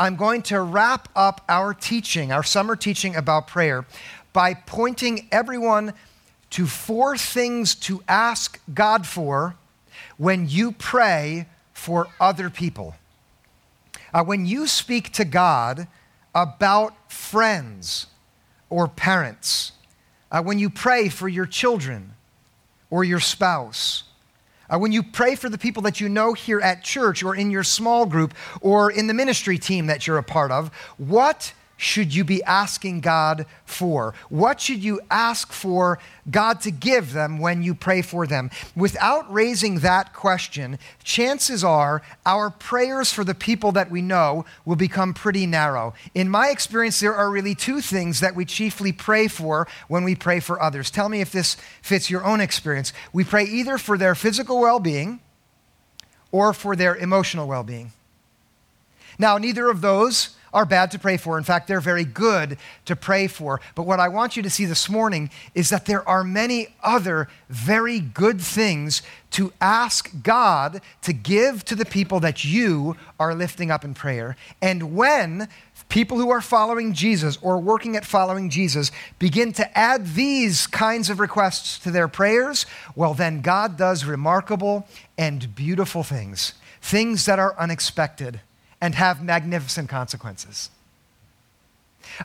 I'm going to wrap up our teaching, our summer teaching about prayer, by pointing everyone to four things to ask God for when you pray for other people. Uh, when you speak to God about friends or parents, uh, when you pray for your children or your spouse, uh, when you pray for the people that you know here at church or in your small group or in the ministry team that you're a part of, what should you be asking God for? What should you ask for God to give them when you pray for them? Without raising that question, chances are our prayers for the people that we know will become pretty narrow. In my experience, there are really two things that we chiefly pray for when we pray for others. Tell me if this fits your own experience. We pray either for their physical well being or for their emotional well being. Now, neither of those are bad to pray for. In fact, they're very good to pray for. But what I want you to see this morning is that there are many other very good things to ask God to give to the people that you are lifting up in prayer. And when people who are following Jesus or working at following Jesus begin to add these kinds of requests to their prayers, well, then God does remarkable and beautiful things, things that are unexpected and have magnificent consequences.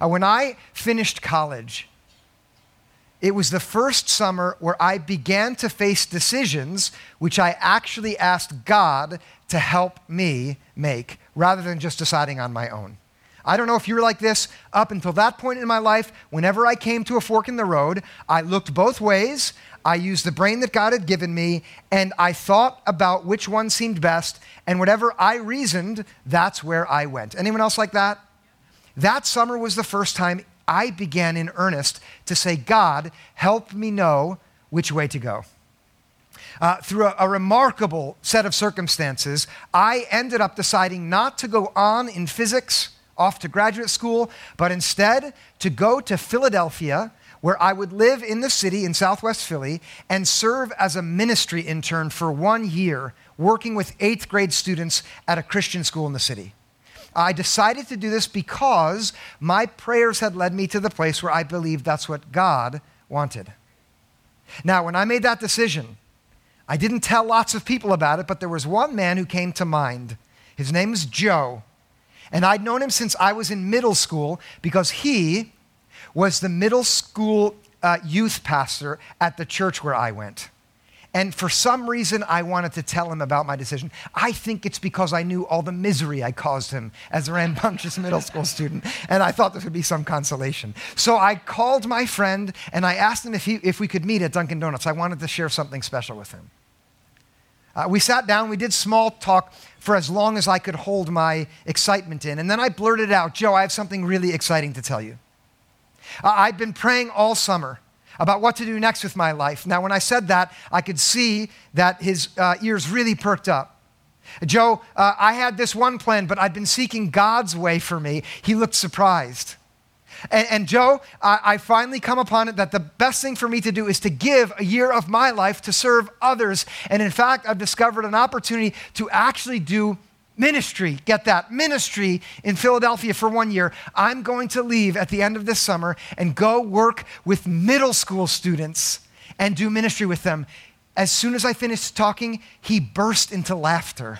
Uh, when I finished college, it was the first summer where I began to face decisions which I actually asked God to help me make rather than just deciding on my own. I don't know if you were like this. Up until that point in my life, whenever I came to a fork in the road, I looked both ways. I used the brain that God had given me, and I thought about which one seemed best, and whatever I reasoned, that's where I went. Anyone else like that? That summer was the first time I began in earnest to say, God, help me know which way to go. Uh, through a, a, remarkable set of circumstances, I ended up deciding not to go on in physics off to graduate school, but instead to go to Philadelphia, where I would live in the city in southwest Philly and serve as a ministry intern for one year, working with eighth grade students at a Christian school in the city. I decided to do this because my prayers had led me to the place where I believed that's what God wanted. Now, when I made that decision, I didn't tell lots of people about it, but there was one man who came to mind. His name is Joe. And I'd known him since I was in middle school because he was the middle school uh, youth pastor at the church where I went. And for some reason, I wanted to tell him about my decision. I think it's because I knew all the misery I caused him as a rambunctious middle school student, and I thought this would be some consolation. So I called my friend and I asked him if, he, if we could meet at Dunkin' Donuts. I wanted to share something special with him. Uh, we sat down, we did small talk for as long as I could hold my excitement in. And then I blurted out, Joe, I have something really exciting to tell you. Uh, I've been praying all summer about what to do next with my life. Now, when I said that, I could see that his uh, ears really perked up. Joe, uh, I had this one plan, but I've been seeking God's way for me. He looked surprised. And, and Joe, I, I finally come upon it that the best thing for me to do is to give a year of my life to serve others. And in fact, I've discovered an opportunity to actually do ministry. Get that ministry in Philadelphia for one year. I'm going to leave at the end of this summer and go work with middle school students and do ministry with them. As soon as I finished talking, he burst into laughter.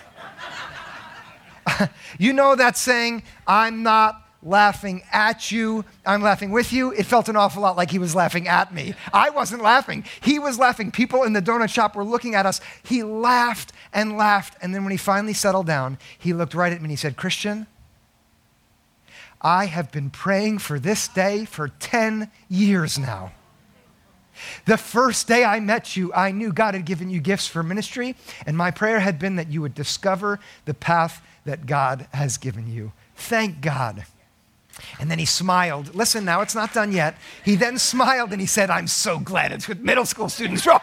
you know that saying, I'm not laughing at you. I'm laughing with you. It felt an awful lot like he was laughing at me. I wasn't laughing. He was laughing. People in the donut shop were looking at us. He laughed and laughed. And then when he finally settled down, he looked right at me and he said, Christian, I have been praying for this day for 10 years now. The first day I met you, I knew God had given you gifts for ministry, and my prayer had been that you would discover the path that God has given you. Thank God. And then he smiled. Listen, now it's not done yet. He then smiled and he said, I'm so glad it's with middle school students.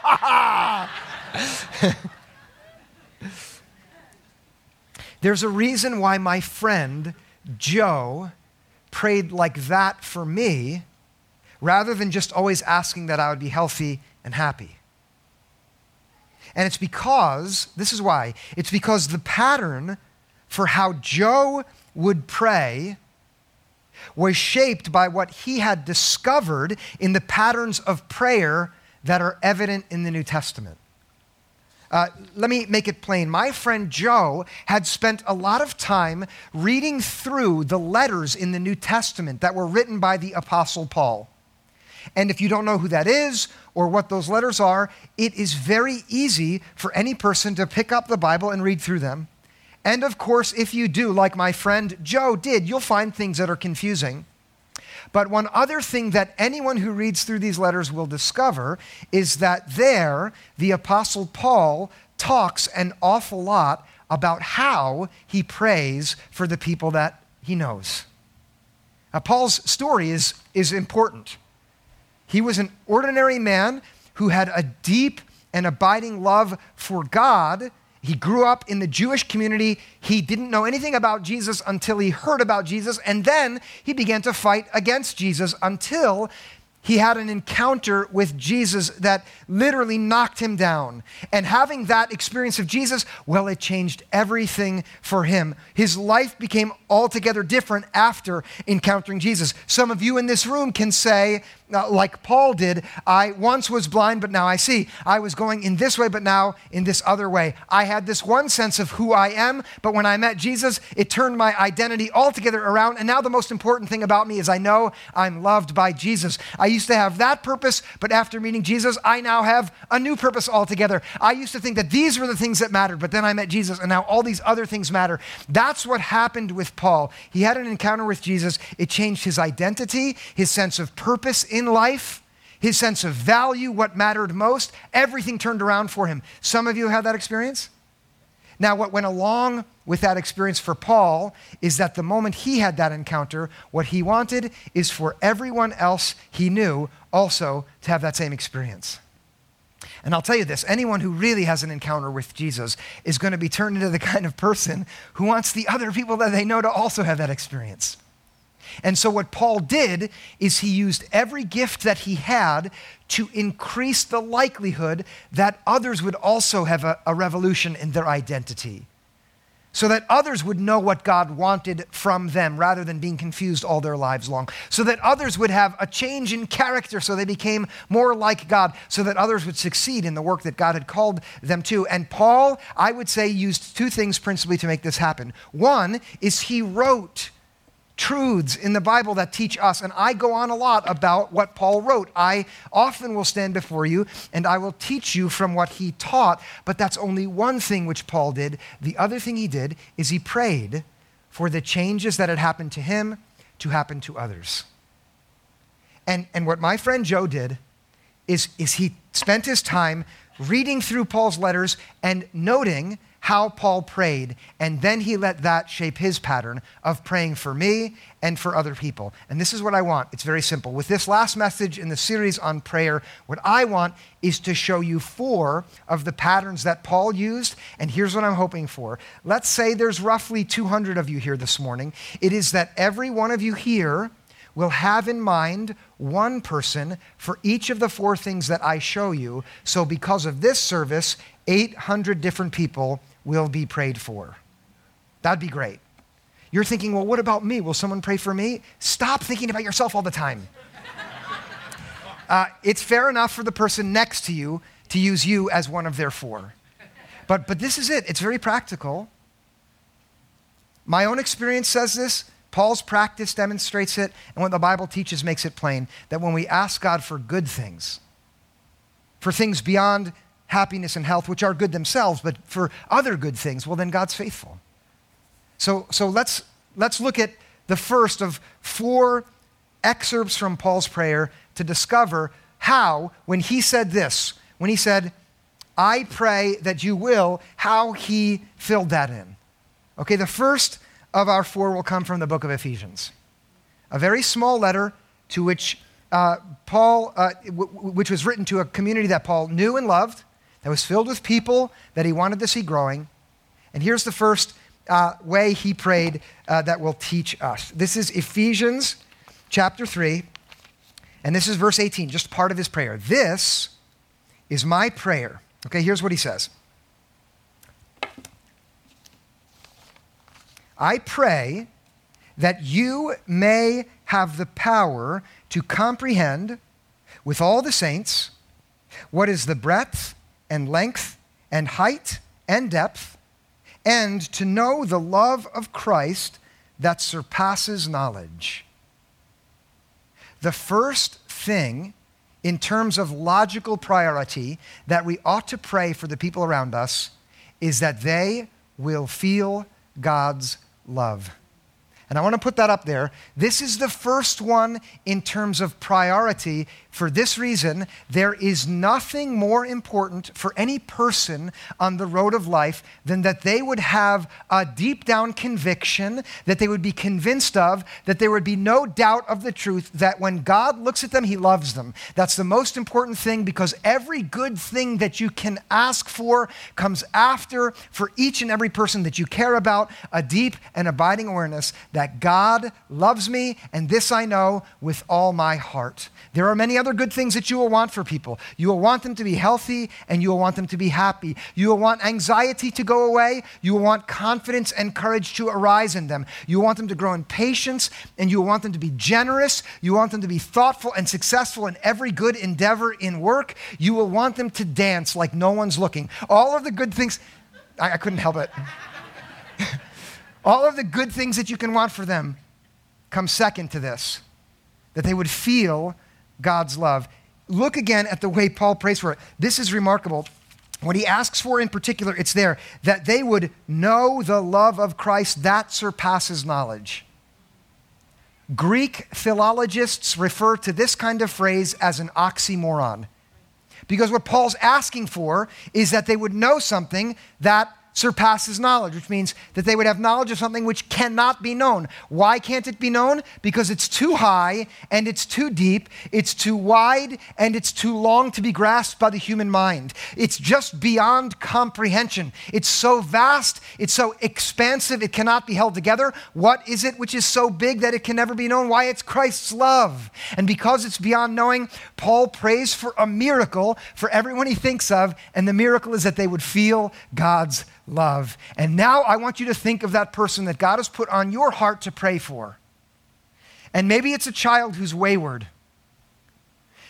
There's a reason why my friend Joe prayed like that for me rather than just always asking that I would be healthy and happy. And it's because, this is why, it's because the pattern for how Joe would pray was shaped by what he had discovered in the patterns of prayer that are evident in the New Testament. Uh, let me make it plain. My friend Joe had spent a lot of time reading through the letters in the New Testament that were written by the Apostle Paul. And if you don't know who that is or what those letters are, it is very easy for any person to pick up the Bible and read through them. And of course, if you do, like my friend Joe did, you'll find things that are confusing. But one other thing that anyone who reads through these letters will discover is that there, the Apostle Paul talks an awful lot about how he prays for the people that he knows. Now, Paul's story is, is important. He was an ordinary man who had a deep and abiding love for God he grew up in the Jewish community. He didn't know anything about Jesus until he heard about Jesus. And then he began to fight against Jesus until he had an encounter with Jesus that literally knocked him down. And having that experience of Jesus, well, it changed everything for him. His life became altogether different after encountering Jesus. Some of you in this room can say, uh, like Paul did, I once was blind, but now I see. I was going in this way, but now in this other way. I had this one sense of who I am, but when I met Jesus, it turned my identity altogether around. And now the most important thing about me is I know I'm loved by Jesus. I used to have that purpose, but after meeting Jesus, I now have a new purpose altogether. I used to think that these were the things that mattered, but then I met Jesus, and now all these other things matter. That's what happened with Paul. He had an encounter with Jesus, it changed his identity, his sense of purpose in life, his sense of value, what mattered most, everything turned around for him. Some of you had that experience? Now, what went along with that experience for Paul is that the moment he had that encounter, what he wanted is for everyone else he knew also to have that same experience. And I'll tell you this anyone who really has an encounter with Jesus is going to be turned into the kind of person who wants the other people that they know to also have that experience. And so, what Paul did is he used every gift that he had to increase the likelihood that others would also have a, a, revolution in their identity. So that others would know what God wanted from them rather than being confused all their lives long. So that others would have a change in character so they became more like God. So that others would succeed in the work that God had called them to. And Paul, I would say, used two things principally to make this happen. One is he wrote truths in the Bible that teach us. And I go on a lot about what Paul wrote. I often will stand before you and I will teach you from what he taught, but that's only one thing which Paul did. The other thing he did is he prayed for the changes that had happened to him to happen to others. And, and what my friend Joe did is, is he spent his time reading through Paul's letters and noting how Paul prayed, and then he let that shape his pattern of praying for me and for other people. And this is what I want. It's very simple. With this last message in the series on prayer, what I want is to show you four of the patterns that Paul used, and here's what I'm hoping for. Let's say there's roughly 200 of you here this morning. It is that every one of you here will have in mind one person for each of the four things that I show you. So, because of this service, 800 different people will be prayed for. That'd be great. You're thinking, well, what about me? Will someone pray for me? Stop thinking about yourself all the time. Uh, it's fair enough for the person next to you to use you as one of their four. But, but this is it, it's very practical. My own experience says this. Paul's practice demonstrates it, and what the Bible teaches makes it plain that when we ask God for good things, for things beyond happiness and health, which are good themselves, but for other good things, well, then God's faithful. So, so let's, let's look at the first of four excerpts from Paul's prayer to discover how, when he said this, when he said, I pray that you will, how he filled that in. Okay, the first of our four will come from the book of Ephesians, a very small letter to which uh, Paul, uh, w- which was written to a community that Paul knew and loved, that was filled with people that he wanted to see growing. And here's the first uh, way he prayed uh, that will teach us. This is Ephesians chapter 3, and this is verse 18, just part of his prayer. This is my prayer. Okay, here's what he says I pray that you may have the power to comprehend with all the saints what is the breadth and length and height and depth, and to know the love of Christ that surpasses knowledge. The first thing in terms of logical priority that we ought to pray for the people around us is that they will feel God's love. And I want to put that up there. This is the first one in terms of priority. For this reason, there is nothing more important for any person on the road of life than that they would have a deep down conviction, that they would be convinced of, that there would be no doubt of the truth, that when God looks at them, He loves them. That's the most important thing because every good thing that you can ask for comes after, for each and every person that you care about, a deep and abiding awareness that God loves me, and this I know with all my heart. There are many other good things that you will want for people. You will want them to be healthy, and you will want them to be happy. You will want anxiety to go away. You will want confidence and courage to arise in them. You want them to grow in patience, and you want them to be generous. You want them to be thoughtful and successful in every good endeavor in work. You will want them to dance like no one's looking. All of the good things, I, I couldn't help it. All of the good things that you can want for them come second to this that they would feel God's love. Look again at the way Paul prays for it. This is remarkable. What he asks for in particular, it's there that they would know the love of Christ that surpasses knowledge. Greek philologists refer to this kind of phrase as an oxymoron. Because what Paul's asking for is that they would know something that surpasses knowledge, which means that they would have knowledge of something which cannot be known. Why can't it be known? Because it's too high and it's too deep, it's too wide and it's too long to be grasped by the human mind. It's just beyond comprehension. It's so vast, it's so expansive, it cannot be held together. What is it which is so big that it can never be known? Why, it's Christ's love. And because it's beyond knowing, Paul prays for a miracle for everyone he thinks of, and the miracle is that they would feel God's love. And now I want you to think of that person that God has put on your heart to pray for. And maybe it's a child who's wayward.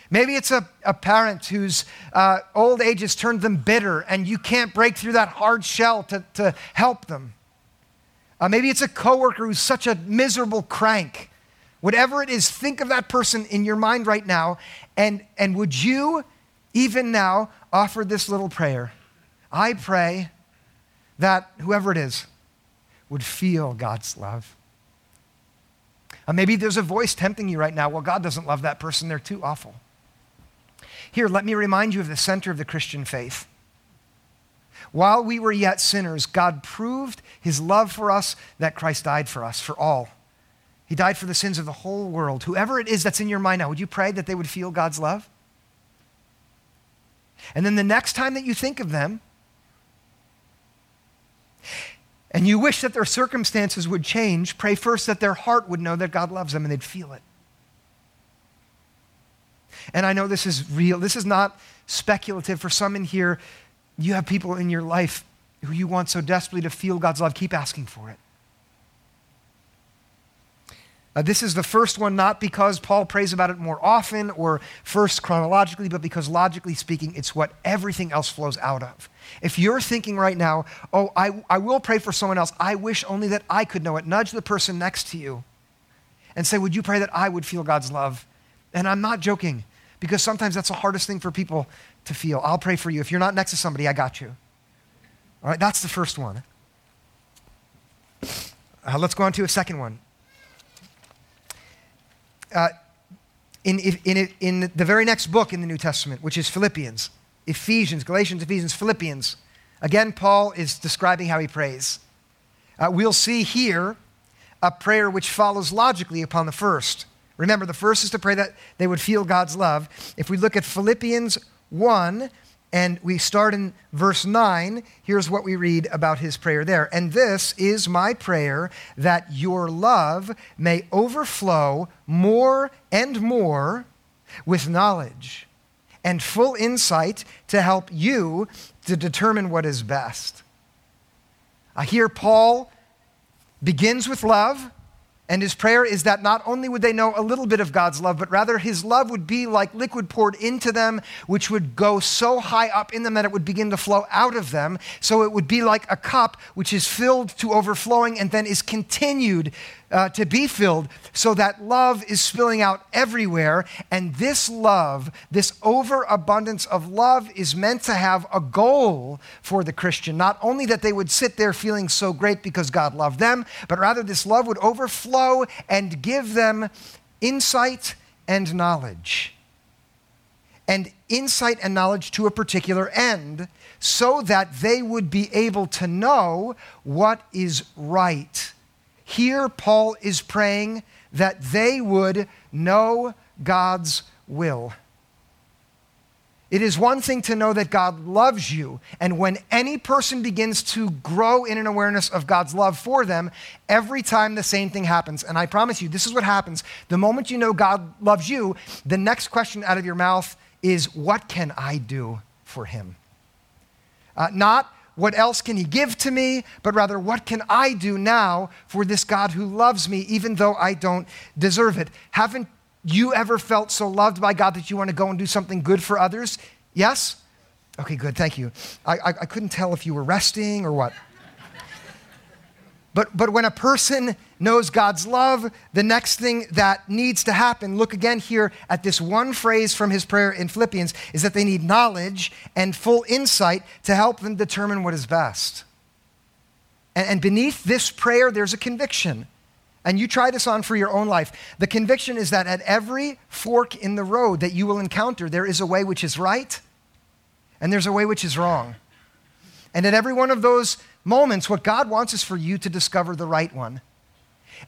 Maybe it's a, a parent whose uh, old age has turned them bitter and you can't break through that hard shell to, to help them. Uh, maybe it's a coworker who's such a miserable crank. Whatever it is, think of that person in your mind right now. And, and would you, even now, offer this little prayer? I pray that whoever it is would feel God's love. Uh, maybe there's a voice tempting you right now. Well, God doesn't love that person, they're too awful. Here, let me remind you of the center of the Christian faith. While we were yet sinners, God proved his love for us that Christ died for us, for all. He died for the sins of the whole world. Whoever it is that's in your mind now, would you pray that they would feel God's love? And then the next time that you think of them, and you wish that their circumstances would change, pray first that their heart would know that God loves them and they'd feel it. And I know this is real. This is not speculative. For some in here, you have people in your life who you want so desperately to feel God's love. Keep asking for it. Uh, this is the first one, not because Paul prays about it more often or first chronologically, but because logically speaking, it's what everything else flows out of. If you're thinking right now, oh, I, I will pray for someone else, I wish only that I could know it, nudge the person next to you and say, Would you pray that I would feel God's love? And I'm not joking, because sometimes that's the hardest thing for people to feel. I'll pray for you. If you're not next to somebody, I got you. All right, that's the first one. Uh, let's go on to a second one uh, in, in, in the very next book in the New Testament, which is Philippians, Ephesians, Galatians, Ephesians, Philippians. Again, Paul is describing how he prays. Uh, we'll see here a prayer which follows logically upon the first. Remember, the first is to pray that they would feel God's love. If we look at Philippians 1, and we start in verse 9. Here's what we read about his prayer there. And this is my prayer that your love may overflow more and more with knowledge and full insight to help you to determine what is best. I hear Paul begins with love And his prayer is that not only would they know a little bit of God's love, but rather his love would be like liquid poured into them, which would go so high up in them that it would begin to flow out of them. So it would be like a cup which is filled to overflowing and then is continued uh, to be filled so that love is spilling out everywhere. And this love, this overabundance of love, is meant to have a goal for the Christian. Not only that they would sit there feeling so great because God loved them, but rather this love would overflow and give them insight and knowledge. And insight and knowledge to a particular end so that they would be able to know what is right here, Paul is praying that they would know God's will. It is one thing to know that God loves you, and when any person begins to grow in an awareness of God's love for them, every time the same thing happens. And I promise you, this is what happens. The moment you know God loves you, the next question out of your mouth is, What can I do for him? Uh, not, what else can he give to me? But rather, what can I do now for this God who loves me, even though I don't deserve it? Haven't you ever felt so loved by God that you want to go and do something good for others? Yes? Okay, good, thank you. I, I, I couldn't tell if you were resting or what. But, but when a person knows God's love, the next thing that needs to happen, look again here at this one phrase from his prayer in Philippians, is that they need knowledge and full insight to help them determine what is best. And, and beneath this prayer, there's a conviction. And you try this on for your own life. The conviction is that at every fork in the road that you will encounter, there is a way which is right and there's a way which is wrong. And at every one of those moments, what God wants is for you to discover the right one.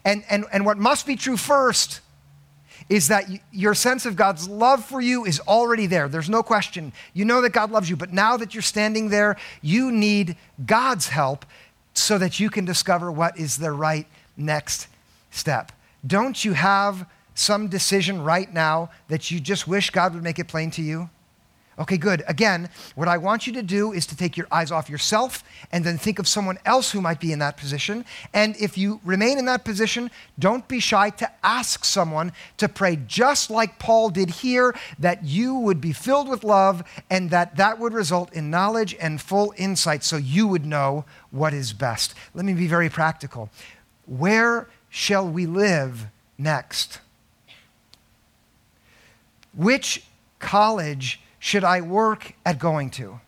And, and, and what must be true first is that your sense of God's love for you is already there. There's no question. You know that God loves you, but now that you're standing there, you need God's help so that you can discover what is the right next step. Don't you have some decision right now that you just wish God would make it plain to you? Okay, good. Again, what I want you to do is to take your eyes off yourself and then think of someone else who might be in that position. And if you remain in that position, don't be shy to ask someone to pray just like Paul did here that you would be filled with love and that that would result in knowledge and full insight so you would know what is best. Let me be very practical. Where shall we live next? Which college should I work at going to?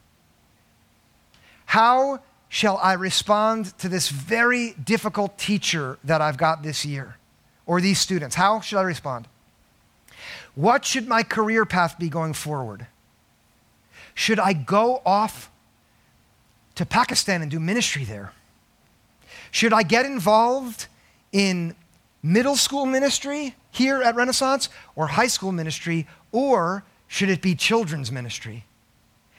How shall I respond to this very difficult teacher that I've got this year or these students? How should I respond? What should my career path be going forward? Should I go off to Pakistan and do ministry there? Should I get involved in middle school ministry here at Renaissance or high school ministry or should it be children's ministry?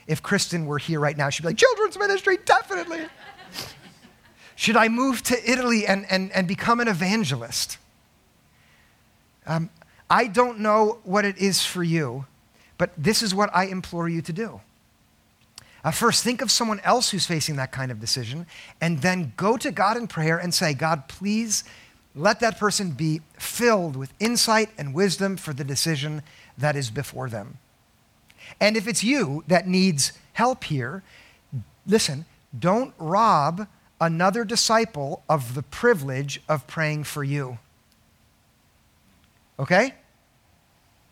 If Kristen were here right now, she'd be like, Children's ministry, definitely. Should I move to Italy and, and, and become an evangelist? Um, I don't know what it is for you, but this is what I implore you to do. Uh, first, think of someone else who's facing that kind of decision, and then go to God in prayer and say, God, please let that person be filled with insight and wisdom for the decision that is before them. And if it's you that needs help here, listen, don't rob another disciple of the privilege of praying for you. Okay?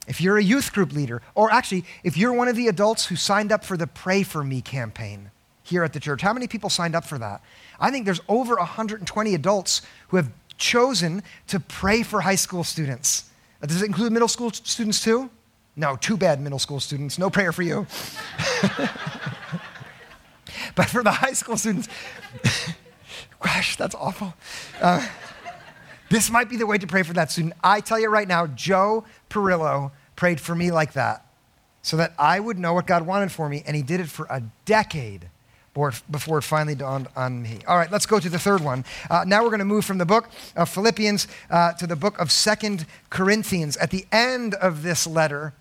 If you're a youth group leader, or actually, if you're one of the adults who signed up for the Pray For Me campaign here at the church, how many people signed up for that? I think there's over 120 adults who have chosen to pray for high school students. Does it include middle school students too? No, too bad, middle school students. No prayer for you. but for the high school students, gosh, that's awful. Uh, this might be the way to pray for that student. I tell you right now, Joe Perillo prayed for me like that so that I would know what God wanted for me, and he did it for a decade before it finally dawned on me. All right, let's go to the third one. Uh, now we're going to move from the book of Philippians uh, to the book of Second Corinthians. At the end of this letter,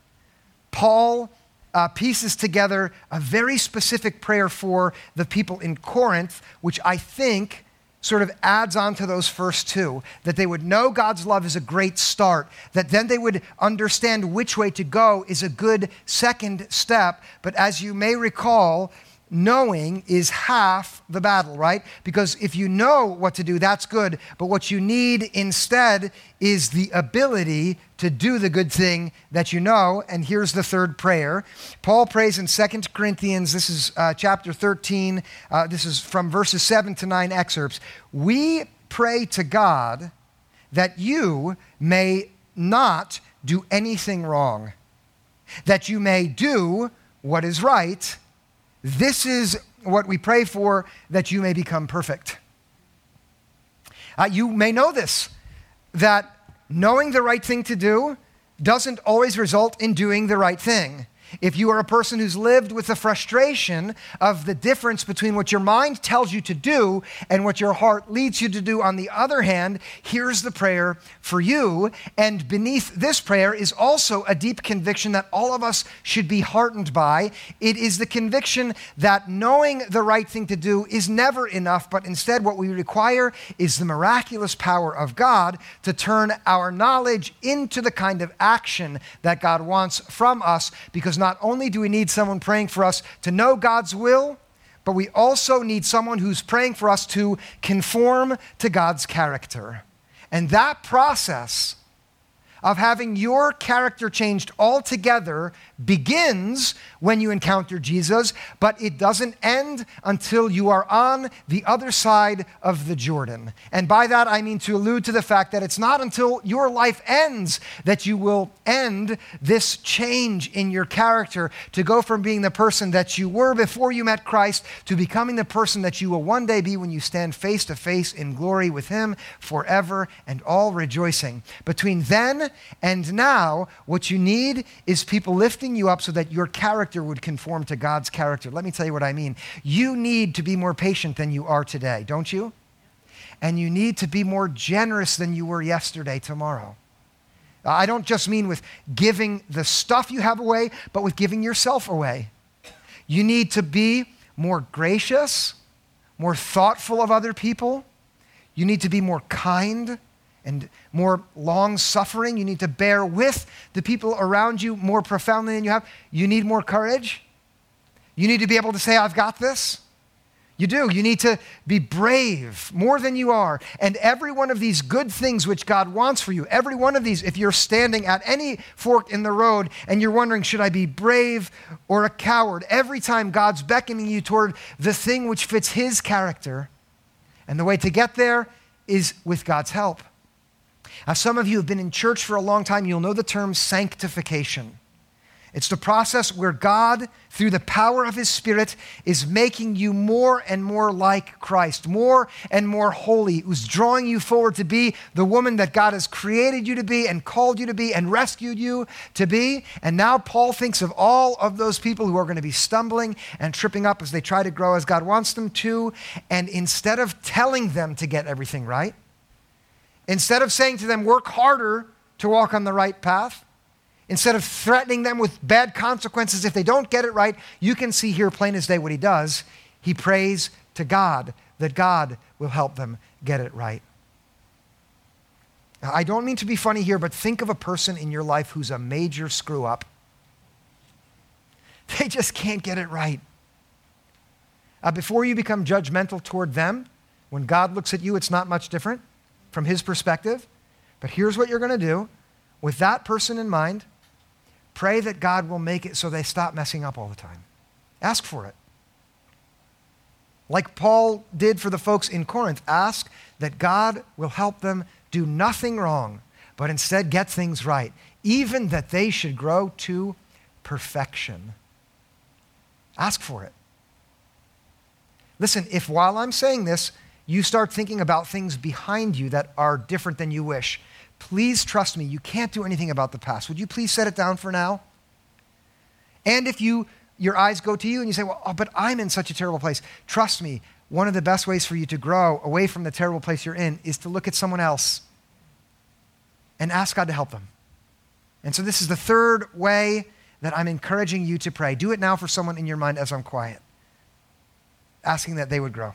Paul uh, pieces together a very specific prayer for the people in Corinth, which I think sort of adds on to those first two that they would know God's love is a great start, that then they would understand which way to go is a good second step. But as you may recall, knowing is half the battle, right? Because if you know what to do, that's good. But what you need instead is the ability to do the good thing that you know. And here's the third prayer. Paul prays in 2 Corinthians, this is uh, chapter 13, uh, this is from verses 7 to 9 excerpts. We pray to God that you may not do anything wrong, that you may do what is right this is what we pray for that you may become perfect. Uh, you may know this that knowing the right thing to do doesn't always result in doing the right thing. If you are a person who's lived with the frustration of the difference between what your mind tells you to do and what your heart leads you to do, on the other hand, here's the prayer for you. And beneath this prayer is also a deep conviction that all of us should be heartened by. It is the conviction that knowing the right thing to do is never enough, but instead, what we require is the miraculous power of God to turn our knowledge into the kind of action that God wants from us because because not only do we need someone praying for us to know God's will, but we also need someone who's praying for us to conform to God's character. And that process of having your character changed altogether begins when you encounter Jesus, but it doesn't end until you are on the other side of the Jordan. And by that, I mean to allude to the fact that it's not until your life ends that you will end this change in your character to go from being the person that you were before you met Christ to becoming the person that you will one day be when you stand face to face in glory with Him forever and all rejoicing. Between then and now, what you need is people lifting lifting you up so that your character would conform to God's character. Let me tell you what I mean. You need to be more patient than you are today, don't you? And you need to be more generous than you were yesterday, tomorrow. I don't just mean with giving the stuff you have away, but with giving yourself away. You need to be more gracious, more thoughtful of other people. You need to be more kind and more long suffering. You need to bear with the people around you more profoundly than you have. You need more courage. You need to be able to say, I've got this. You do. You need to be brave more than you are. And every one of these good things which God wants for you, every one of these, if you're standing at any fork in the road and you're wondering, should I be brave or a coward? Every time God's beckoning you toward the thing which fits His character. And the way to get there is with God's help. Now, some of you have been in church for a long time, you'll know the term sanctification. It's the process where God, through the power of His Spirit, is making you more and more like Christ, more and more holy, who's drawing you forward to be the woman that God has created you to be and called you to be and rescued you to be. And now Paul thinks of all of those people who are going to be stumbling and tripping up as they try to grow as God wants them to. And instead of telling them to get everything right, Instead of saying to them, work harder to walk on the right path, instead of threatening them with bad consequences if they don't get it right, you can see here plain as day what he does. He prays to God that God will help them get it right. Now, I don't mean to be funny here, but think of a person in your life who's a major screw up. They just can't get it right. Uh, before you become judgmental toward them, when God looks at you, it's not much different from his perspective. But here's what you're going to do with that person in mind pray that God will make it so they stop messing up all the time. Ask for it. Like Paul did for the folks in Corinth, ask that God will help them do nothing wrong, but instead get things right, even that they should grow to perfection. Ask for it. Listen, if while I'm saying this, you start thinking about things behind you that are different than you wish. Please trust me, you can't do anything about the past. Would you please set it down for now? And if you your eyes go to you and you say, "Well, oh, but I'm in such a terrible place." Trust me, one of the best ways for you to grow away from the terrible place you're in is to look at someone else and ask God to help them. And so this is the third way that I'm encouraging you to pray. Do it now for someone in your mind as I'm quiet. Asking that they would grow.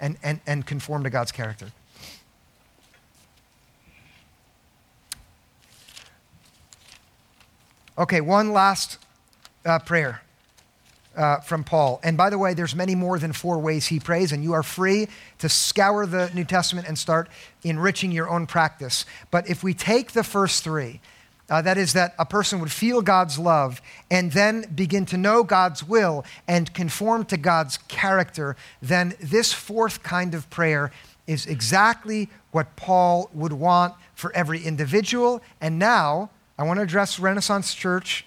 And, and, and conform to God's character. Okay, one last uh, prayer uh, from Paul. And by the way, there's many more than four ways he prays, and you are free to scour the New Testament and start enriching your own practice. But if we take the first three, uh, that is, that a person would feel God's love and then begin to know God's will and conform to God's character, then this fourth kind of prayer is exactly what Paul would want for every individual. And now, I want to address Renaissance Church,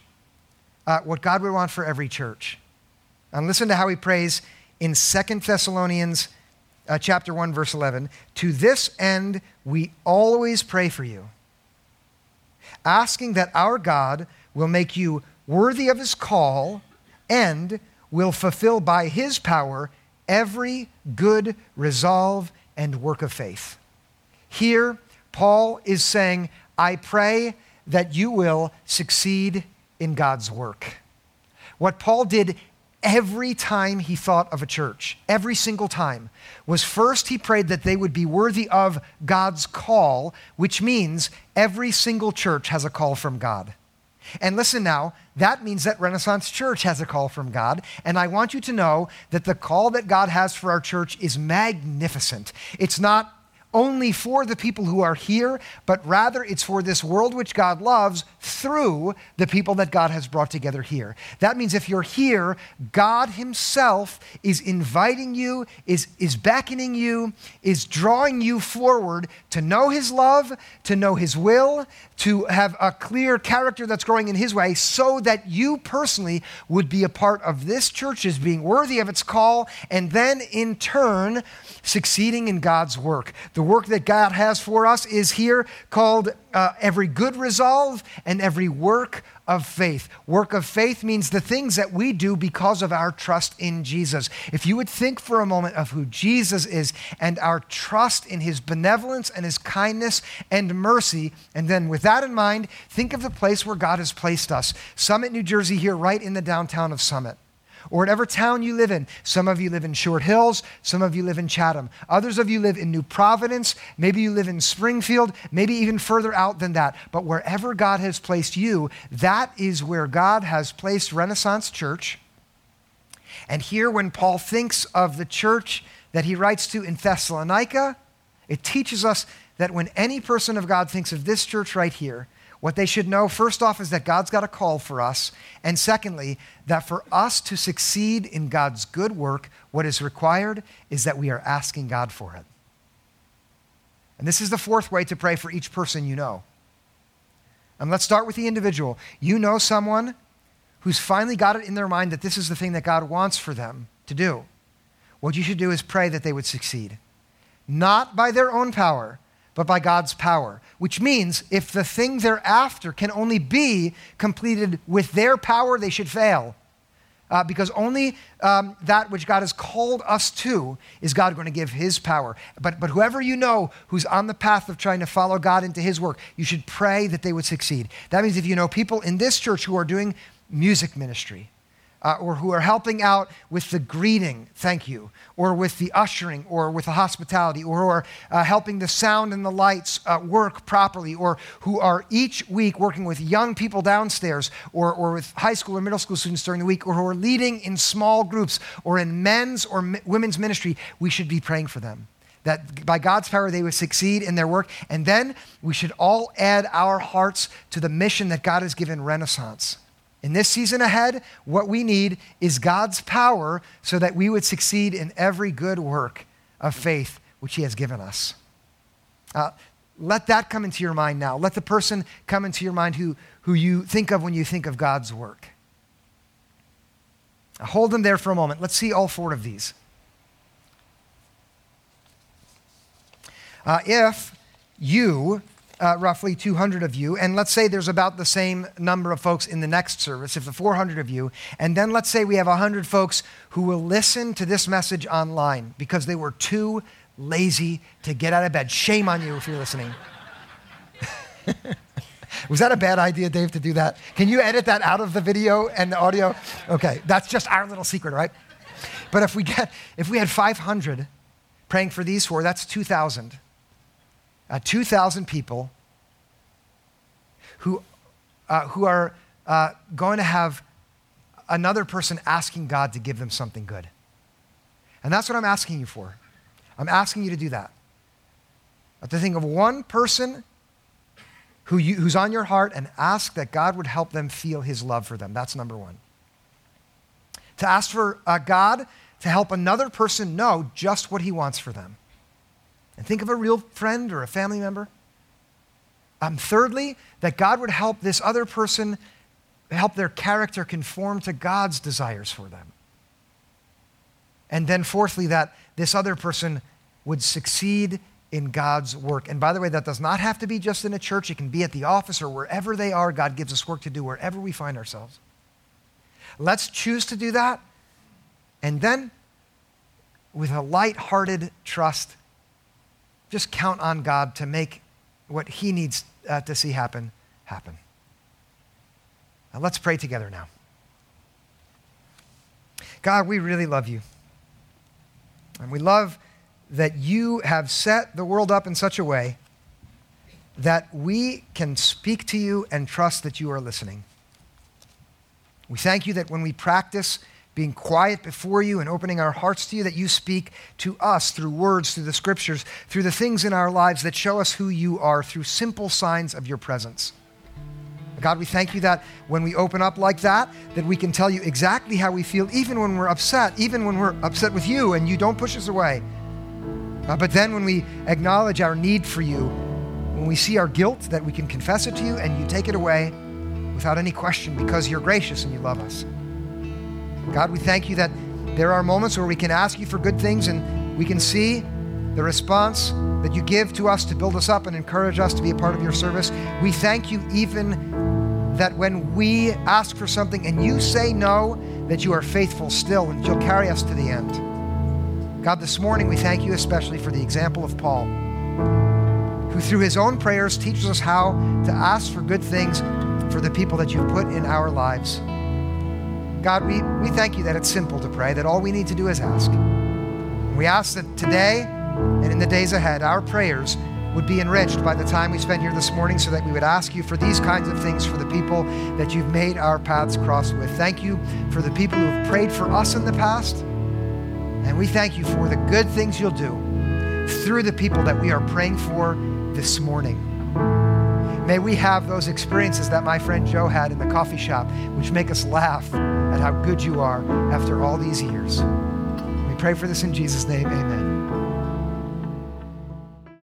uh, what God would want for every church. And listen to how he prays in Second Thessalonians uh, chapter 1 verse 11, "To this end we always pray for you, asking that our God will make you worthy of his call and will fulfill by his power every good resolve and work of faith." Here Paul is saying, "I pray that you will succeed in God's work. What Paul did every time he thought of a church, every single time, was first he prayed that they would be worthy of God's call, which means every single church has a call from God. And listen now, that means that Renaissance Church has a call from God. And I want you to know that the call that God has for our church is magnificent. It's not only for the people who are here, but rather it's for this world which God loves through the people that God has brought together here. That means if you're here, God Himself is inviting you, is, is beckoning you, is drawing you forward to know His love, to know His will, to have a clear character that's growing in His way, so that you personally would be a part of this church as being worthy of its call, and then in turn, succeeding in God's work. The work that God has for us is here called uh, every good resolve and every work of faith. Work of faith means the things that we do because of our trust in Jesus. If you would think for a moment of who Jesus is and our trust in his benevolence and his kindness and mercy, and then with that in mind, think of the place where God has placed us. Summit, New Jersey, here right in the downtown of Summit or whatever town you live in. Some of you live in Short Hills, some of you live in Chatham. Others of you live in New Providence, maybe you live in Springfield, maybe even further out than that. But wherever God has placed you, that is where God has placed Renaissance Church. And here, when Paul thinks of the church that he writes to in Thessalonica, it teaches us that when any person of God thinks of this church right here, what they should know, first off, is that God's got a call for us. And secondly, that for us to succeed in God's good work, what is required is that we are asking God for it. And this is the fourth way to pray for each person you know. And let's start with the individual. You know someone who's finally got it in their mind that this is the thing that God wants for them to do. What you should do is pray that they would succeed, not by their own power but by God's power. Which means if the thing they're after can only be completed with their power, they should fail. Uh, because only um, that which God has called us to is God going to give His power. But, but whoever you know who's on the path of trying to follow God into His work, you should pray that they would succeed. That means if you know people in this church who are doing music ministry, uh, or who are helping out with the greeting, thank you, or with the ushering, or with the hospitality, or who are uh, helping the sound and the lights uh, work properly, or who are each week working with young people downstairs, or, or with high school or middle school students during the week, or who are leading in small groups, or in men's or mi- women's ministry, we should be praying for them. That by God's power they would succeed in their work. And then we should all add our hearts to the mission that God has given Renaissance in this season ahead, what we need is God's power so that we would succeed in every good work of faith which He has given us. Uh, let that come into your mind now. Let the person come into your mind who, who you think of when you think of God's work. Now hold them there for a moment. Let's see all four of these. Uh, if you uh, roughly 200 of you, and let's say there's about the same number of folks in the next service, if the 400 of you, and then let's say we have 100 folks who will listen to this message online because they were too lazy to get out of bed. Shame on you if you're listening. Was that a bad idea, Dave, to do that? Can you edit that out of the video and the audio? Okay, that's just our little secret, right? But if we get if we had 500 praying for these four, that's 2,000. Uh, 2,000 people who, uh, who are uh, going to have another person asking God to give them something good. And that's what I'm asking you for. I'm asking you to do that. To think of one person who you, who's on your heart and ask that God would help them feel his love for them. That's number one. To ask for uh, God to help another person know just what he wants for them. And think of a real friend or a family member. Um, thirdly, that God would help this other person, help their character conform to God's desires for them. And then, fourthly, that this other person would succeed in God's work. And by the way, that does not have to be just in a church, it can be at the office or wherever they are. God gives us work to do wherever we find ourselves. Let's choose to do that. And then, with a light-hearted trust, just count on God to make what He needs uh, to see happen happen. Now, let's pray together now. God, we really love you. And we love that you have set the world up in such a way that we can speak to you and trust that you are listening. We thank you that when we practice being quiet before you and opening our hearts to you, that you speak to us through words, through the scriptures, through the things in our lives that show us who you are, through simple signs of your presence. God, we thank you that when we open up like that, that we can tell you exactly how we feel, even when we're upset, even when we're upset with you and you don't push us away. Uh, but then when we acknowledge our need for you, when we see our guilt, that we can confess it to you and you take it away without any question because you're gracious and you love us. God, we thank you that there are moments where we can ask you for good things and we can see the response that you give to us to build us up and encourage us to be a part of your service. We thank you even that when we ask for something and you say no, that you are faithful still and you'll carry us to the end. God, this morning we thank you especially for the example of Paul, who through his own prayers teaches us how to ask for good things for the people that you've put in our lives. God, we, we thank you that it's simple to pray, that all we need to do is ask. we ask that today and in the days ahead, our prayers would be enriched by the time we spend here this morning so that we would ask you for these kinds of things for the people that you've made our paths cross with. Thank you for the people who have prayed for us in the past. And we thank you for the good things you'll do through the people that we are praying for this morning. May we have those experiences that my friend Joe had in the coffee shop, which make us laugh how good you are after all these years. We pray for this in Jesus' name. Amen.